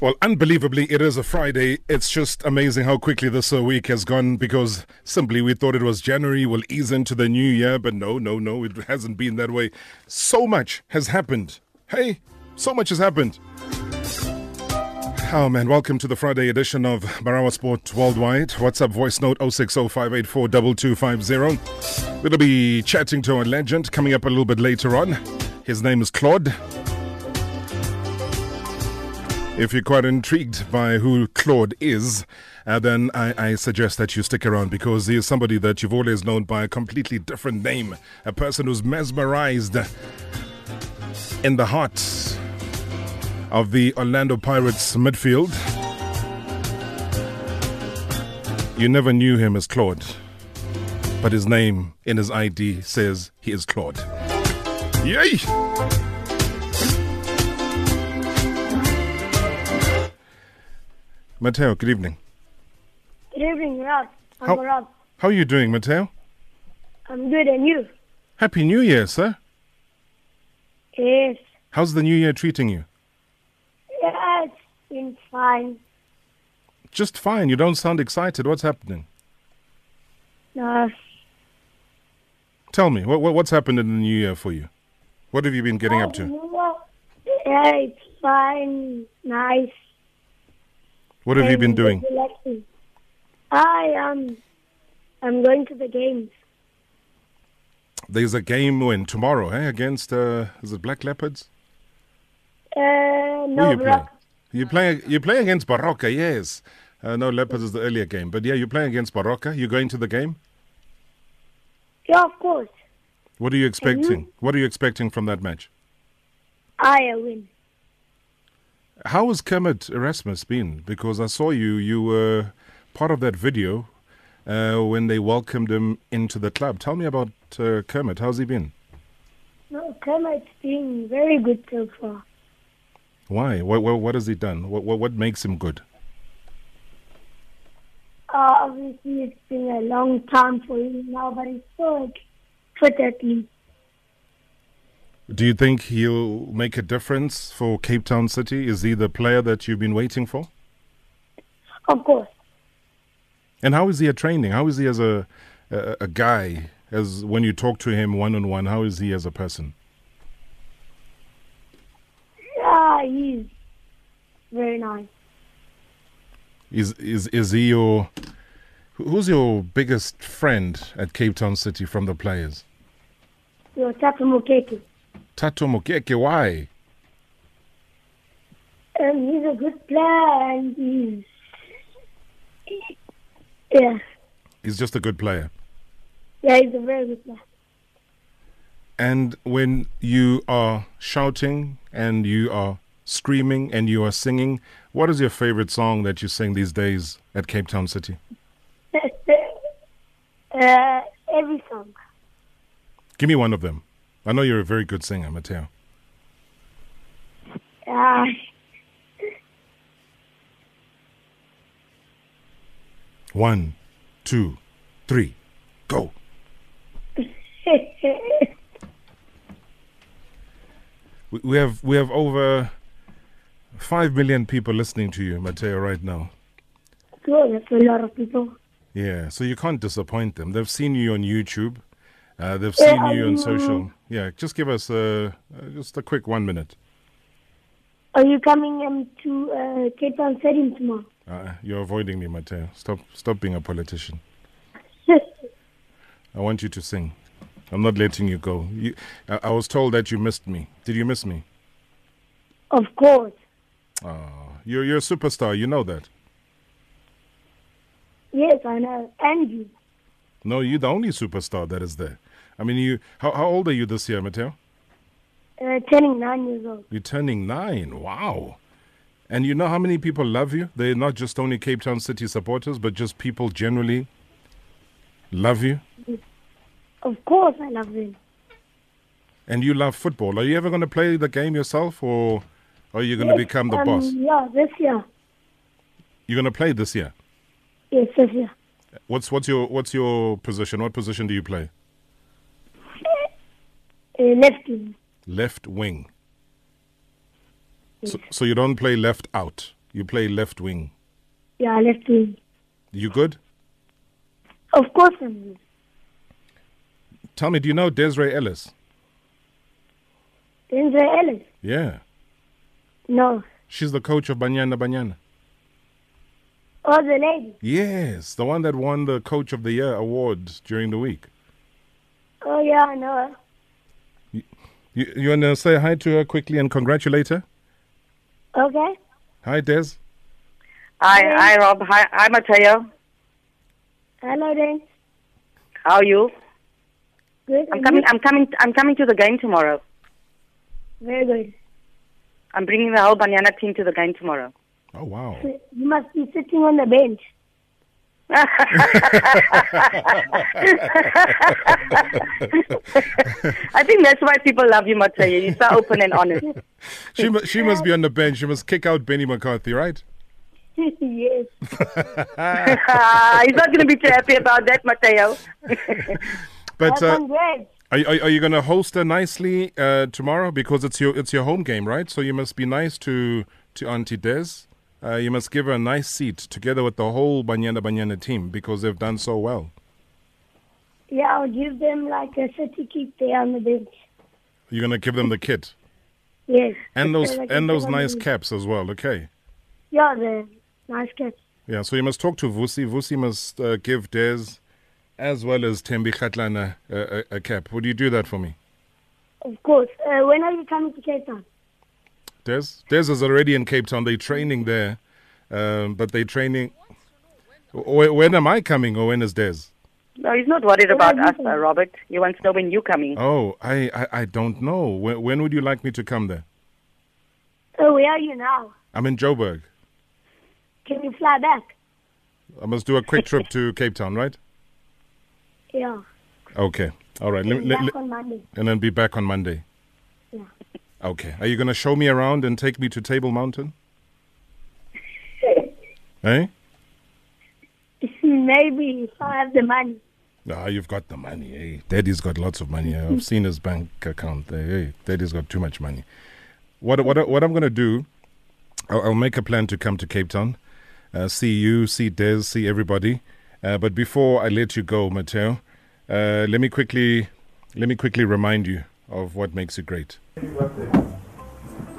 Well, unbelievably, it is a Friday. It's just amazing how quickly this week has gone because simply we thought it was January, we'll ease into the new year, but no, no, no, it hasn't been that way. So much has happened. Hey, so much has happened. Oh man, welcome to the Friday edition of Marawa Sport Worldwide. WhatsApp voice note 0605842250. We'll be chatting to a legend coming up a little bit later on. His name is Claude. If you're quite intrigued by who Claude is, uh, then I, I, suggest that you stick around because he is somebody that you've always known by a completely different name. A person who's mesmerized in the heart of the Orlando Pirates midfield. You never knew him as Claude, but his name in his ID says he is Claude. Yay! Mateo, good evening. Good evening, Rob. I'm How- Rob. How are you doing, Mateo? I'm good, and you? Happy New Year, sir. Yes. How's the new year treating you? Yeah, it's been fine. Just fine. You don't sound excited. What's happening? No, Tell me, what, what, what's happened in the new year for you? What have you been getting up oh, to? Yeah, it's fine, nice. What have you been doing? I um, I'm going to the games. There's a game when tomorrow, eh? Against uh, is it Black Leopards? Uh, no, you playing? You play you play against Baroka, yes. Uh, no, Leopards is the earlier game, but yeah, you're playing against Baroka. You going to the game? Yeah, of course. What are you expecting? What are you expecting from that match? I win. How has Kermit Erasmus been? Because I saw you, you were part of that video uh, when they welcomed him into the club. Tell me about uh, Kermit. How's he been? No, Kermit's been very good so far. Why? What, what, what has he done? What, what, what makes him good? Uh, obviously, it's been a long time for him now, but he's still at least. Do you think he'll make a difference for Cape Town City? Is he the player that you've been waiting for? Of course. And how is he at training? How is he as a, a, a guy? As when you talk to him one on one, how is he as a person? Yeah, he's very nice. Is is is he your who's your biggest friend at Cape Town City from the players? You're Tapu Mokeke. Thato Mokeke, why? Um, he's a good player and he's. Yeah, He's just a good player. yeah, he's a very good player. And when you are shouting and you are screaming and you are singing, what is your favorite song that you sing these days at Cape Town City? uh, every song. Give me one of them. I know you're a very good singer, Mateo. Uh, One, two, three, go. We, we have we have over five million people listening to you, Mateo, right now. so that's a lot of people. Yeah, so you can't disappoint them. They've seen you on YouTube. Uh, they've Yeah, seen you on social. Yeah, just give us uh, uh, just a quick one minute. Are you coming um, to uh, Cape Town Stadium tomorrow? Uh, you're avoiding me, Mateo. Stop, stop being a politician. I want you to sing. I'm not letting you go. You, I, I was told that you missed me. Did you miss me? of course. You're you're a superstar. You know that. Yes, I know. And you. No, you're the only superstar that is there. I mean, you. How how old are you this year, Mateo? Uh, turning nine years old. You're turning nine. Wow. And you know how many people love you? They're not just only Cape Town City supporters, but just people generally love you. Of course, I love him. And you love football. Are you ever going to play the game yourself, or are you going to become the um, boss? Yeah, this year. You're going to play this year. Yes, this year. What's what's your what's your position? What position do you play? Uh, left wing. Left wing. So, so you don't play left out. You play left wing. Yeah, left wing. You good? Of course I'm good. Tell me, do you know Desiree Ellis? Denzel Ellis. Yeah. No. She's the coach of Banyana Banyana. Oh, the lady. Yes, the one that won the Coach of the Year award during the week. Oh, yeah, I know her. You, you want to say hi to her quickly and congratulate her? Okay. Hi, Des. Hi, Hey. hi, Rob. Hi, hi, Mateo. Hello, then. How are you? Good. I'm coming. I'm coming. I'm coming to the game tomorrow. Very good. I'm bringing the whole banana team to the game tomorrow. Oh, wow. You must be sitting on the bench. I think that's why people love you, Mateo. You're so open and honest. She, she must be on the bench. She must kick out Benny McCarthy, right? yes. He's not going to be too happy about that, Mateo. But Uh, are, are, are you going to host her nicely uh, tomorrow? Because it's your it's your home game, right? So you must be nice to, to Auntie Des. Uh, you must give her a nice seat together with the whole Banyana Banyana team because they've done so well. Yeah, I'll give them like a city kit there on the bench. You're going to give them the kit Yes. and those Like and those nice caps as well. Okay. Yeah, the nice caps. Yeah, so you must talk to Vusi. Vusi must uh, give Des as well as Thembi Kgatlana a, a, a cap. Would you do that for me? Of course. Uh, when are you coming to Cape Town? Des? Des is already in Cape Town. They're training there, um, but they're training. Wh- When am I coming or when is Des? No, he's not worried about us, uh, Robert. He wants to know when you're coming. Oh, I, I, I don't know. When, when would you like me to come there? Oh, where are you now? I'm in Joburg. Can you fly back? I must do a quick trip to Cape Town, right? Yeah. Okay. All right. Let, Come let, back let- on Monday. and then be back on Monday. Okay. Are you going to show me around and take me to Table Mountain? Eh? Maybe if I have the money. Ah, you've got the money. Hey, Daddy's got lots of money. I've seen his bank account. Hey, Daddy's got too much money. What what what I'm going to do? I'll, I'll make a plan to come to Cape Town, uh, see you, see Des, see everybody. Uh, but before I let you go, Mateo, uh, let me quickly let me quickly remind you of what makes you great.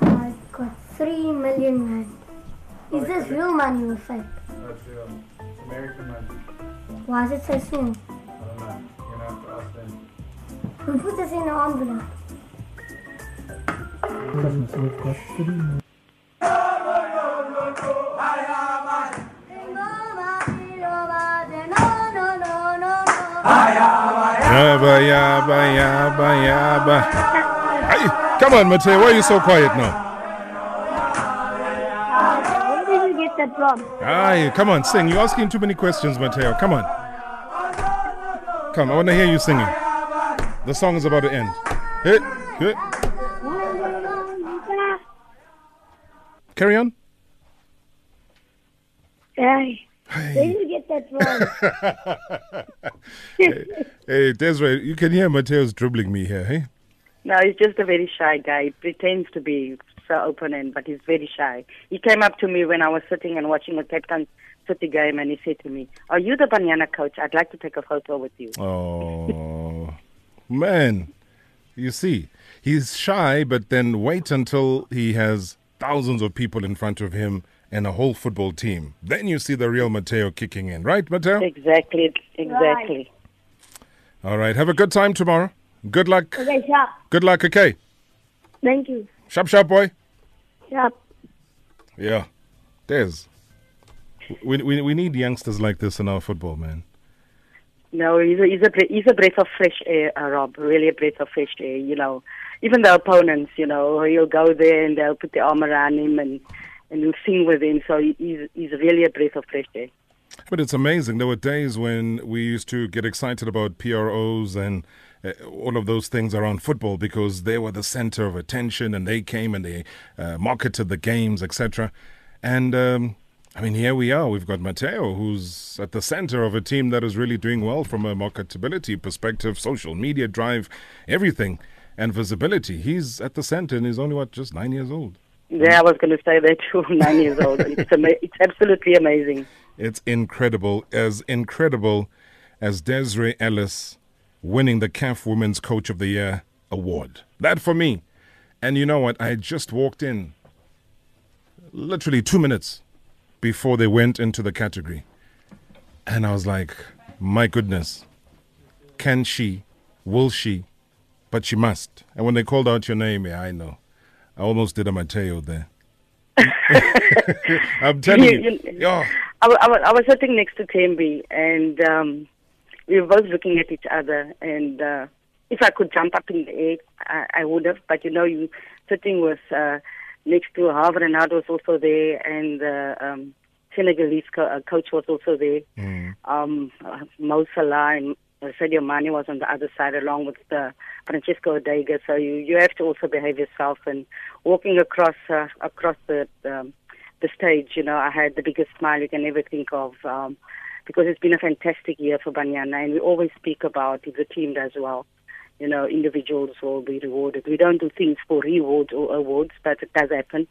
I got three million rand. Is this real money or fake? That's real. It's American money. Why is it so small? I don't know. You're gonna have to ask them. Who put this in an envelope? Yabba, yabba, yabba, yabba. Hey, come on, Mateo. Why are you so quiet now? Where did you get that from? Aye, come on, sing. You're asking too many questions, Mateo. Come on. Come, I want to hear you singing. The song is about to end. Hey, hey. Carry on. Hey. Where did you get that from? Hey, Desiree, you can hear Mateo's dribbling me here, hey? No, he's just a very shy guy. He pretends to be so open, and but he's very shy. He came up to me when I was sitting and watching the Cape Town City game, and he said to me, "Are you the Banyana coach? I'd like to take a photo with you." Oh, man. You see, he's shy, but then wait until he has thousands of people in front of him and a whole football team. Then you see the real Mateo kicking in, right, Mateo? Exactly, exactly. All right, have a good time tomorrow. Good luck. Okay, sharp. Good luck, okay? Thank you. Sharp, sharp, boy. Sharp. Yeah. there's. We, we, we need youngsters like this in our football, man. No, he's a, he's a he's a breath of fresh air, uh, Rob. Really a breath of fresh air. You know, even the opponents, you know, he'll go there and they'll put the arm around him and and he'll sing with him. So he- he's he's really a breath of fresh air. But it's amazing. There were days when we used to get excited about PROs and uh, all of those things around football because they were the center of attention and they came and they uh, marketed the games, etc. And um, I mean, here we are. We've got Mateo, who's at the center of a team that is really doing well from a marketability perspective, social media drive, everything, and visibility. He's at the center and he's only, what, just nine years old? Yeah, I was going to say that too. Nine years old. It's ama- It's absolutely amazing. It's incredible, as incredible as Desiree Ellis winning the CAF Women's Coach of the Year award. That for me. And you know what? I just walked in literally two minutes before they went into the category. And I was like, my goodness, can she? Will she? But she must. And when they called out your name, yeah, I know. I almost did a Mateo there. I'm telling you. You- you- yeah. I, I, I was sitting next to Thembi, and um, we were both looking at each other. And uh, if I could jump up in the air, I, I would have. But you know, you sitting with uh, next to Harvard and was also there, and uh, um, Senegalese co- uh, coach was also there. Um, uh, Mo Salah and Sadio Mane was on the other side, along with uh, Francisca Ordega. So you you have to also behave yourself. And walking across uh, across the um, the stage, you know, I had the biggest smile you can ever think of um, because it's been a fantastic year for Banyana, and we always speak about if the team does well, you know, individuals will be rewarded. We don't do things for rewards or awards, but it does happen.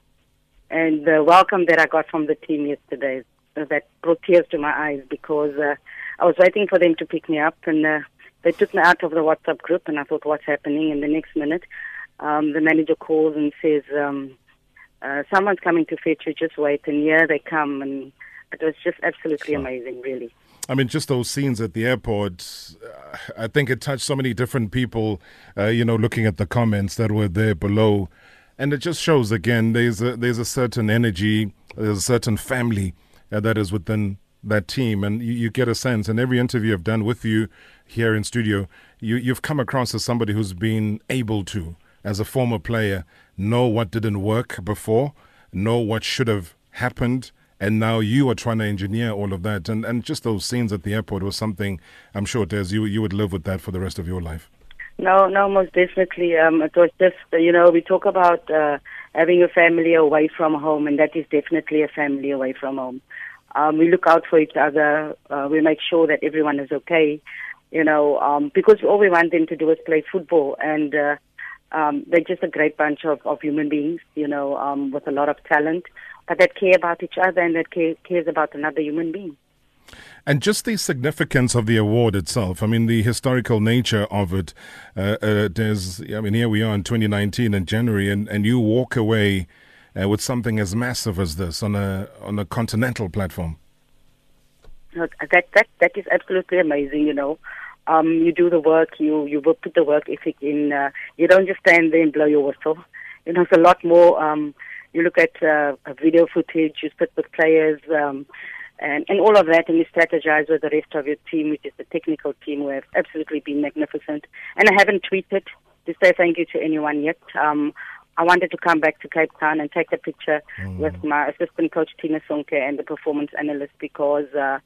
And the welcome that I got from the team yesterday, uh, that brought tears to my eyes because uh, I was waiting for them to pick me up, and uh, they took me out of the WhatsApp group, and I thought, what's happening? And the next minute, um, the manager calls and says, um, uh, someone's coming to fetch you, just wait. And here they come. And it was just absolutely amazing, really. I mean, just those scenes at the airport, uh, I think it touched so many different people, uh, you know, looking at the comments that were there below. And it just shows again there's a, there's a certain energy, there's a certain family uh, that is within that team. And you, you get a sense, in every interview I've done with you here in studio, you, you've come across as somebody who's been able to, as a former player, know what didn't work before, know what should have happened, and now you are trying to engineer all of that. And and just those scenes at the airport was something I'm sure, Des, you you would live with that for the rest of your life. No, no, most definitely. Um, it was just, you know, we talk about uh, having a family away from home, and that is definitely a family away from home. Um, we look out for each other. Uh, we make sure that everyone is okay, you know, um, because all we want them to do is play football, and uh, um, they're just a great bunch of, of human beings, you know, um, with a lot of talent, but that care about each other and that care, cares about another human being. And just the significance of the award itself. I mean, the historical nature of it. Uh, uh, there's, I mean, here we are in 2019 in January, and, and you walk away uh, with something as massive as this on a on a continental platform. That that that is absolutely amazing. You know, um, you do the work, you you will put the work ethic in. Uh, you don't just stand there and blow your whistle. You know, it's a lot more. Um, you look at uh, video footage, you sit with players, um, and and all of that, and you strategize with the rest of your team, which is the technical team, who have absolutely been magnificent. And I haven't tweeted to say thank you to anyone yet. Um, I wanted to come back to Cape Town and take a picture with my assistant coach Thinasonke and the performance analyst because uh,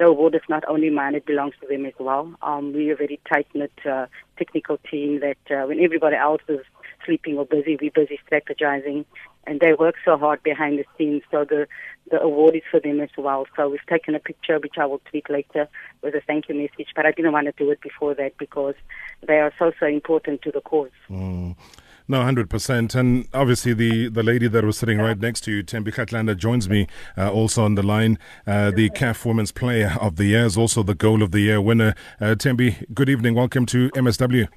the award is not only mine; it belongs to them as well. Um, we're a very tight knit uh, technical team that uh, when everybody else is sleeping or busy, we're busy strategizing, and they work so hard behind the scenes. So the the award is for them as well. So we've taken a picture, which I will tweet later with a thank you message. But I didn't want to do it before that because they are so so important to the cause. No, hundred percent, and obviously the, the lady that was sitting right next to you, Thembi Kgatlana, joins me uh, also on the line. Uh, the CAF Women's Player of the Year is also the Goal of the Year winner. Uh, Thembi, good evening. Welcome to MSW.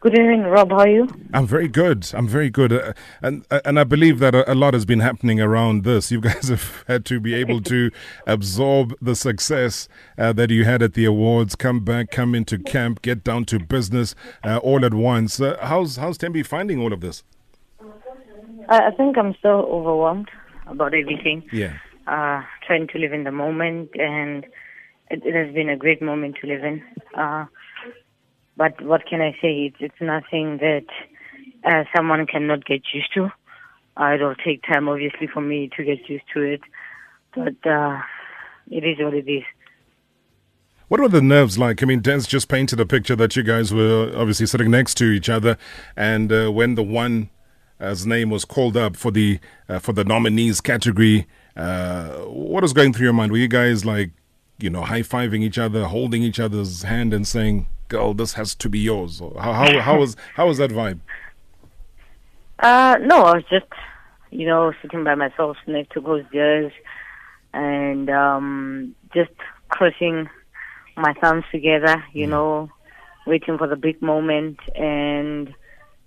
Good evening, Rob. How are you? I'm very good. I'm very good, uh, and and I believe that a, a lot has been happening around this. You guys have had to be able to absorb the success uh, that you had at the awards, come back, come into camp, get down to business uh, all at once. Uh, how's how's Thembi finding all of this? I, I think I'm so overwhelmed about everything. Yeah. Uh, trying to live in the moment, and it, it has been a great moment to live in. But what can I say? It's, it's nothing that uh, someone cannot get used to. Uh, it'll take time, obviously, for me to get used to it. But uh, it is what it is. What were the nerves like? I mean, Des just painted a picture that you guys were obviously sitting next to each other, and uh, when the one as name was called up for the uh, for the nominees category, uh, what was going through your mind? Were you guys like, you know, high fiving each other, holding each other's hand, and saying, "Girl, this has to be yours"? Or how how how was how was that vibe? Uh, no, I was just you know, sitting by myself next to those years and um, just crossing my thumbs together, you know, waiting for the big moment. And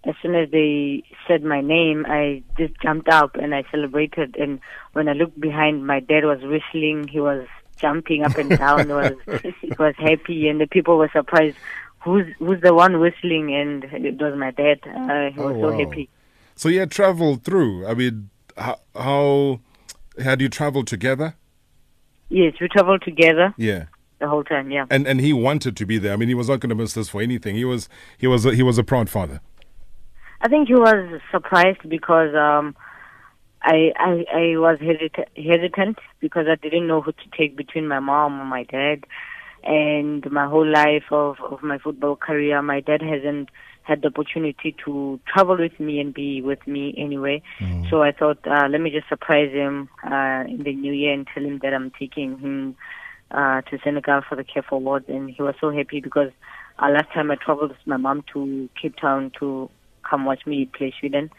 as soon as they said my name, I just jumped up and I celebrated. And when I looked behind, my dad was whistling. He was jumping up and down. was was happy, and the people were surprised. Who's who's the one whistling? And it was my dad. Uh, he was Oh, so wow. happy. So you had traveled through. I mean, how, how had you traveled together? Yes, we traveled together Yeah. the whole time. Yeah. And and he wanted to be there. I mean, he was not going to miss this for anything. He was he was a, he was a proud father. I think he was surprised because um, I, I I was hesit- hesitant because I didn't know who to take between my mom or my dad, and my whole life of of my football career, my dad hasn't had the opportunity to travel with me and be with me anyway. So I thought, uh, let me just surprise him uh, in the new year and tell him that I'm taking him uh, to Senegal for the CAF Awards, and he was so happy because uh, last time I traveled with my mom to Cape Town to come watch me play Sweden.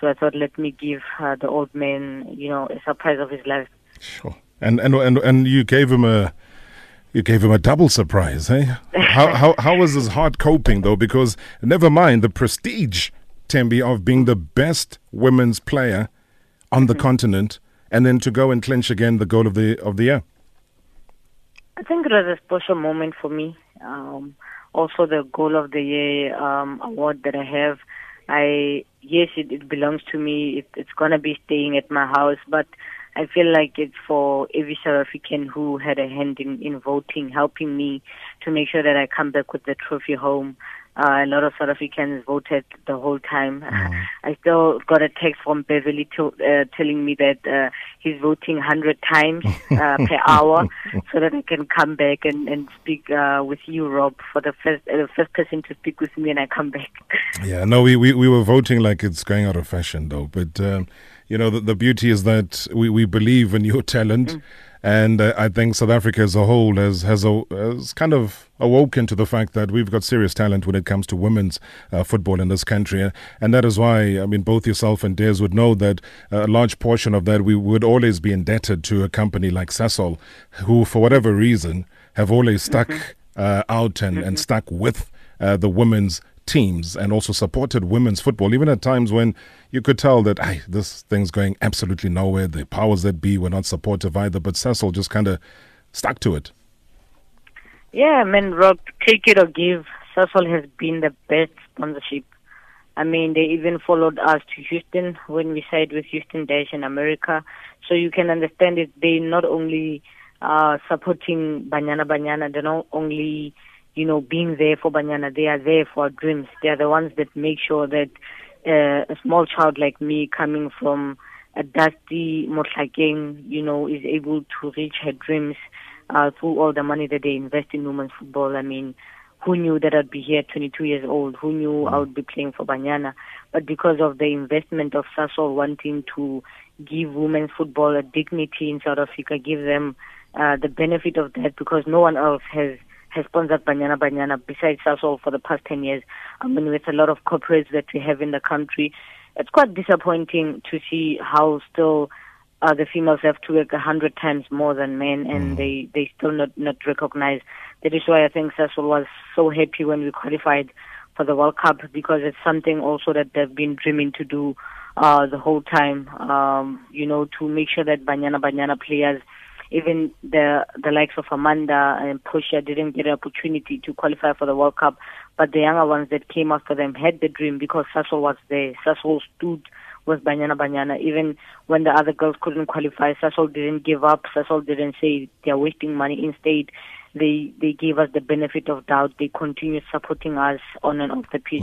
So I thought, let me give uh, the old man, you know, a surprise of his life. Sure. And and and and you gave him a you gave him a double surprise, eh? How how how was his heart coping though? Because never mind the prestige, Thembi, of being the best women's player on the continent, and then to go and clinch again the goal of the of the year. I think it was a special moment for me. Um, also, the goal of the year um, award that I have, I yes, it, it belongs to me. It, it's gonna be staying at my house, but I feel like it's for every South African who had a hand in, in voting, helping me to make sure that I come back with the trophy home. Uh, a lot of South Africans voted the whole time. I still got a text from Beverly to, uh, telling me that uh, he's voting 100 times uh, per hour so that I can come back and, and speak uh, with you, Rob, for the first, uh, the first person to speak with me and I come back. Yeah, no, we, we, we were voting like it's going out of fashion, though. But, um, you know, the, the beauty is that we, we believe in your talent. And uh, I think South Africa as a whole has, has, a, has kind of awoken to the fact that we've got serious talent when it comes to women's uh, football in this country. And that is why, I mean, both yourself and Des would know that a large portion of that we would always be indebted to a company like Sasol, who, for whatever reason, have always stuck uh, out and, and stuck with uh, the women's teams and also supported women's football, even at times when you could tell that "Aye, this thing's going absolutely nowhere. The powers that be were not supportive either, but Sasol just kind of stuck to it. Yeah, I mean, Rob, take it or give. Sasol has been the best sponsorship. I mean, they even followed us to Houston when we signed with Houston Dash in America. So you can understand it. They not only uh, supporting Banyana Banyana, they're not only, you know, being there for Banyana. They are there for our dreams. They are the ones that make sure that uh, a small child like me coming from a dusty Mohlakeng, you know, is able to reach her dreams uh, through all the money that they invest in women's football. I mean, who knew that I'd be here 22 years old? Who knew I would be playing for Banyana? But because of the investment of Sasol wanting to give women's football a dignity in South Africa, give them uh, the benefit of that, because no one else has has sponsored Banyana Banyana besides Sasol for the past 10 years. I mean, with a lot of corporates that we have in the country, it's quite disappointing to see how still uh, the females have to work a hundred times more than men, and they they still not not recognized. That is why I think Sasol was so happy when we qualified for the World Cup because it's something also that they've been dreaming to do uh, the whole time. Um, you know, to make sure that Banyana Banyana players, even the the likes of Amanda and Portia, didn't get an opportunity to qualify for the World Cup, but the younger ones that came after them had the dream because Sasol was there. Sasol stood with Banyana Banyana. Even when the other girls couldn't qualify, Sasol didn't give up. Sasol didn't say they're wasting money. Instead, they they gave us the benefit of doubt. They continue supporting us on and off the pitch.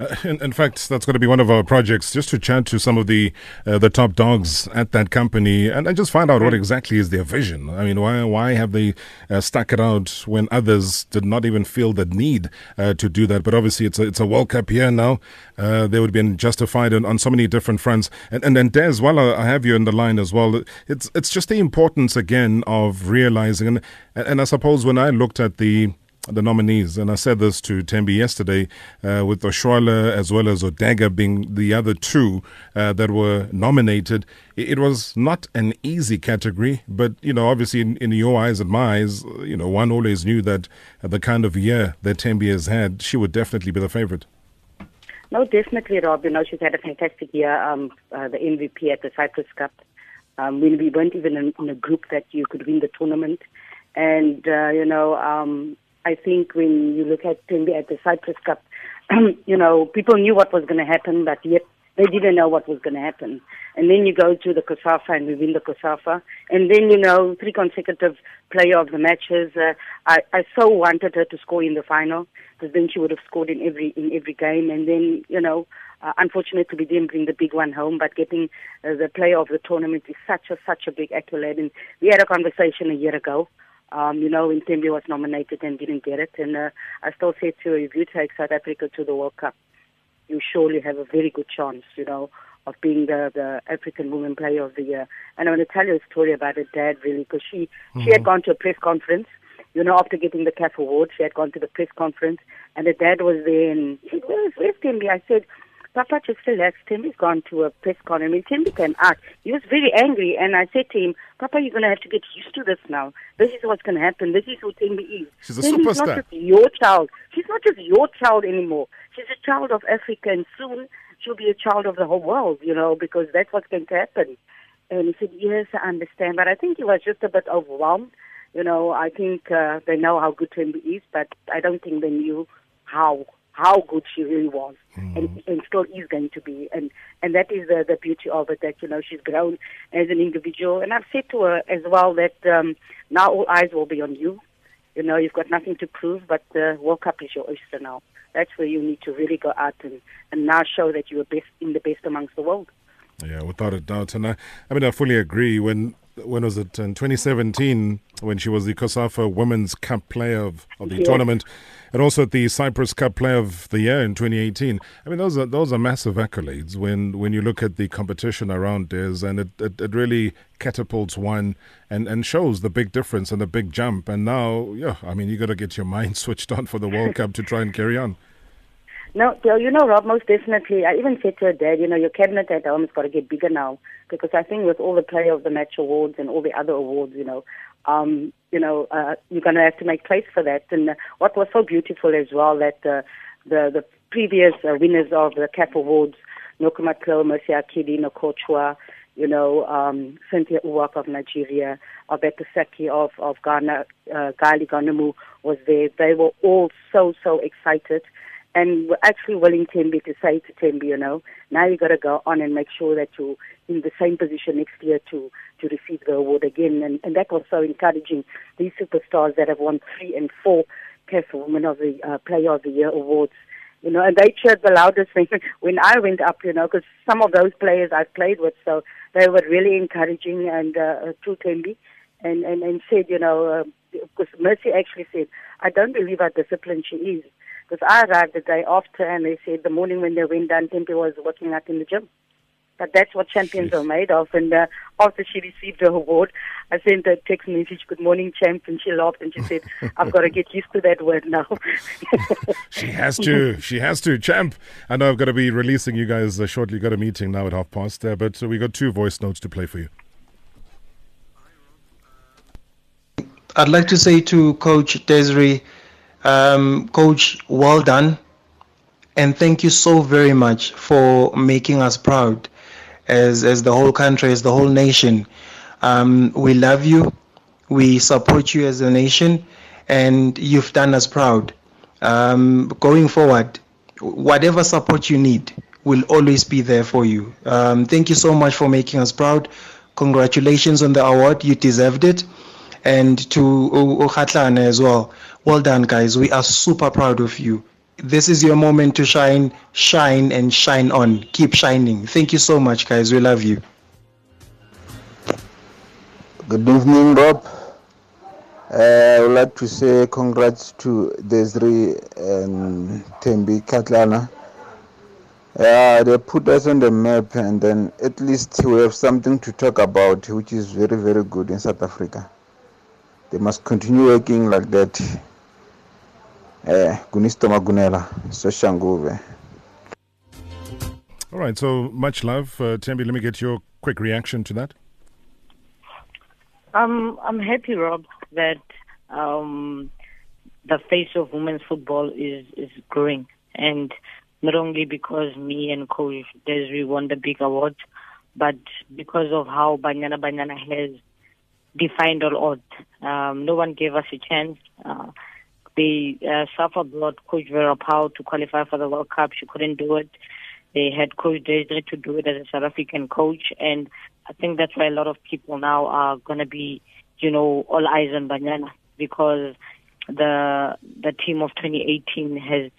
Uh, in, in fact, that's going to be one of our projects, just to chat to some of the uh, the top dogs at that company and, and just find out what exactly is their vision. I mean, why why have they uh, stuck it out when others did not even feel the need uh, to do that? But obviously, it's a, it's a World Cup year now. Uh, they would have been justified on, on so many different fronts. And and then Des, while I I have you in the line as well, it's it's just the importance again of realizing and and I suppose when I looked at the the nominees, and I said this to Thembi yesterday, uh, with Oshoala as well as Ordega being the other two uh, that were nominated. It, it, was not an easy category, but you know, obviously, in, in your eyes and my eyes, you know, one always knew that the kind of year that Thembi has had, she would definitely be the favorite. No, definitely, Rob. You know, she's had a fantastic year. Um, uh, the MVP at the Cyprus Cup. Um, when we weren't even in, in, a group that you could win the tournament, and uh, you know, um, I think when you look at at the Cyprus Cup, you know, people knew what was going to happen, but yet they didn't know what was going to happen. And then you go to the COSAFA and we win the COSAFA. And then, you know, three consecutive player of the matches. Uh, I, I so wanted her to score in the final because then she would have scored in every, in every game. And then, you know, uh, unfortunately we didn't bring the big one home, but getting uh, the player of the tournament is such a, such a big accolade. And we had a conversation a year ago um, you know, when Thembi was nominated and didn't get it. And uh, I still say to her, if you take South Africa to the World Cup, you surely have a very good chance, you know, of being the, the African Women Player of the Year. And I want to tell you a story about her dad, really, because she, mm-hmm. she had mm-hmm. gone to a press conference, you know, after getting the CAF award, she had gone to the press conference, and her dad was there, and he said, where's, where's Thembi? I said, Papa just relaxed. Thembi's gone to a press conference. I mean, Thembi came out. He was very angry, and I said to him, Papa, you're going to have to get used to this now. This is what's going to happen. This is who Thembi is. She's a Thembi's superstar. not just your child. She's not just your child anymore. She's a child of Africa, and soon she'll be a child of the whole world, you know, because that's what's going to happen. And he said, yes, I understand. But I think he was just a bit overwhelmed. You know, I think uh, they know how good Thembi is, but I don't think they knew how how good she really was mm. and, and still is going to be. And, and that is the, the beauty of it, that, you know, she's grown as an individual. And I've said to her as well that um, now all eyes will be on you. You know, you've got nothing to prove, but the World Cup is your oyster now. That's where you need to really go out and, and now show that you are best in the best amongst the world. Yeah, without a doubt. And I, I mean, I fully agree. When when was it in 2017 when she was the COSAFA Women's Cup Player of, of the yes. tournament, and also the Cyprus Cup Player of the Year in 2018. I mean, those are those are massive accolades when when you look at the competition around this, and it, it, it really catapults one and, and shows the big difference and the big jump. And now, yeah, I mean, you got to get your mind switched on for the World Cup to try and carry on. No, you know, Rob, most definitely. I even said to her dad, you know, your cabinet at home has got to get bigger now because I think with all the Player of the Match awards and all the other awards, you know, um, you know, uh, you're going to have to make place for that. And uh, what was so beautiful as well that uh, the the previous uh, winners of the CAF awards, Nokuma Mercy Akide, Nkwocha, you know, um, Cynthia Uwak of Nigeria, Alberta Sackey of, of Ghana, uh, Gali Ganamu was there. They were all so, so excited and we're actually willing Thembi to say to Thembi, you know, now you got to go on and make sure that you're in the same position next year to to receive the award again. And, and that was so encouraging. These superstars that have won three and four CAF Women of the uh, Player of the Year awards, you know, and they cheered the loudest when, when I went up, you know, because some of those players I've played with, so they were really encouraging and uh, to Thembi and, and, and said, you know, because uh, Mercy actually said, I don't believe how disciplined she is because I arrived the day after and they said the morning when they went down, Thembi was working out in the gym. But that's what champions Jeez. are made of. And uh, after she received her award, I sent her a text message, Good morning, champ. And she laughed and she said, I've got to get used to that word now. she has to. She has to. Champ. I know I've got to be releasing you guys uh, shortly. Got a meeting now at half past there, but uh, we got two voice notes to play for you. I'd like to say to Coach Desiree, um, Coach, well done. And thank you so very much for making us proud as, as the whole country, as the whole nation. Um, we love you. We support you as a nation. And you've done us proud. Um, going forward, whatever support you need will always be there for you. Um, thank you so much for making us proud. Congratulations on the award. You deserved it. And to Ukhatlana as well. Well done, guys. We are super proud of you. This is your moment to shine, shine, and shine on. Keep shining. Thank you so much, guys. We love you. Good evening, Rob. Uh, I would like to say congrats to Desiree and Thembi Kgatlana. They put us on the map, and then at least we have something to talk about, which is very, very good in South Africa. They must continue working like that eh Gunisto Magunela Soshanguve All right, so much love. Uh, Thembi, let me get your quick reaction to that. Um, I'm happy, Rob, that um, the face of women's football is, is growing. And not only because me and Coach Desiree won the big award, but because of how Banyana Banyana has defined all odds. Um, no one gave us a chance. Uh, they uh, suffered brought Coach Vera Pauw to qualify for the World Cup. She couldn't do it. They had Coach Desiree to do it as a South African coach, and I think that's why a lot of people now are going to be, you know, all eyes on Banyana because the the team of 2018 has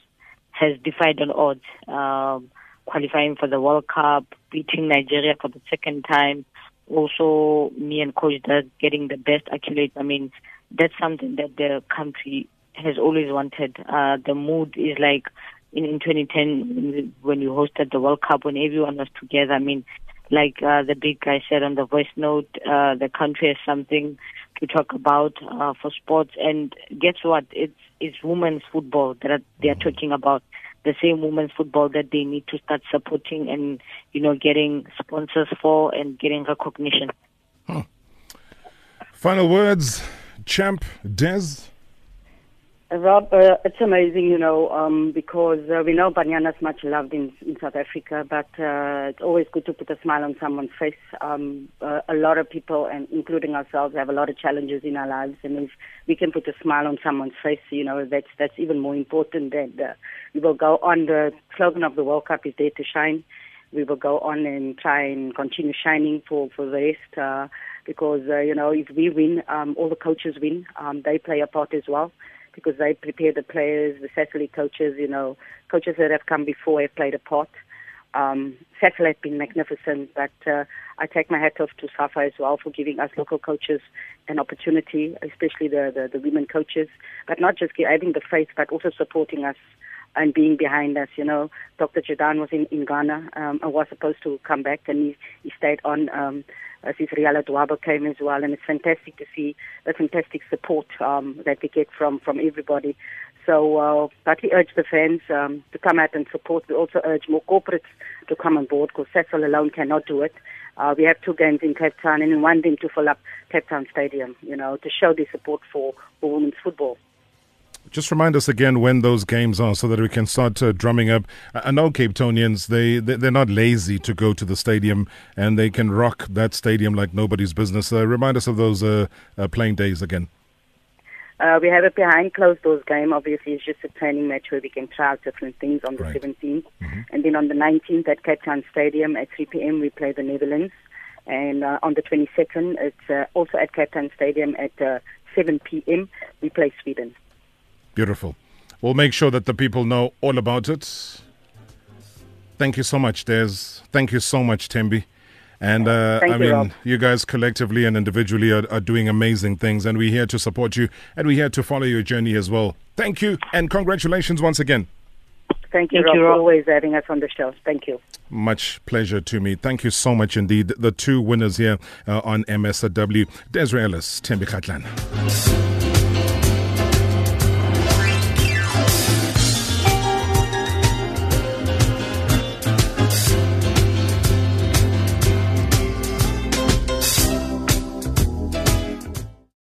has defied all odds, um, qualifying for the World Cup, beating Nigeria for the second time. Also, me and Coach Doug getting the best accolades. I mean, that's something that the country has always wanted. Uh, the mood is like in, in 2010 when we hosted the World Cup when everyone was together. I mean, like uh, the big guy said on the voice note, uh, the country has something to talk about uh, for sports. And guess what? It's it's women's football that are, they are talking about. The same women's football that they need to start supporting and you know getting sponsors for and getting recognition. Huh. Final words, champ Des. Rob, uh, it's amazing, you know, um, because uh, we know Banyana is much loved in, in South Africa, but uh, it's always good to put a smile on someone's face. Um, uh, a lot of people, and including ourselves, have a lot of challenges in our lives, and if we can put a smile on someone's face, you know, that's that's even more important. And uh, we will go on. The slogan of the World Cup is "There to Shine." We will go on and try and continue shining for for the rest. Uh, because uh, you know, if we win, um, all the coaches win. Um, they play a part as well because they prepare the players, the satellite coaches, you know, coaches that have come before have played a part. Um, satellite been magnificent, but uh, I take my hat off to SAFA as well for giving us local coaches an opportunity, especially the, the, the women coaches, but not just having the faith, but also supporting us and being behind us. You know, Dr. Jordaan was in, in Ghana um, and was supposed to come back, and he, he stayed on. Um, as his Riala came as well, and it's fantastic to see the fantastic support um, that we get from from everybody. So, uh, but we urge the fans um, to come out and support. We also urge more corporates to come on board because Sasol alone cannot do it. Uh, we have two games in Cape Town and we want them to fill up Cape Town Stadium, you know, to show the support for, for women's football. Just remind us again when those games are so that we can start uh, drumming up. I know Cape Townians, they, they, are not lazy to go to the stadium and they can rock that stadium like nobody's business. Uh, remind us of those uh, uh playing days again. Uh, we have a behind closed doors game. Obviously, it's just a training match where we can try out different things on the right. 17th. Mm-hmm. And then on the 19th at Cape Town Stadium at 3 p.m., we play the Netherlands. And uh, on the 22nd, it's also at Cape Town Stadium at 7 p.m., we play Sweden. Beautiful. We'll make sure that the people know all about it. Thank you so much, Des. Thank you so much, Thembi. And uh, I you, mean, Rob. you guys collectively and individually are, are doing amazing things, and we're here to support you and we're here to follow your journey as well. Thank you, and congratulations once again. Thank you, Thank Rob, you, for Rob. always having us on the show. Thank you. Much pleasure to me. Thank you so much indeed. The two winners here uh, on MSW, Desiree Ellis, Thembi Kgatlana.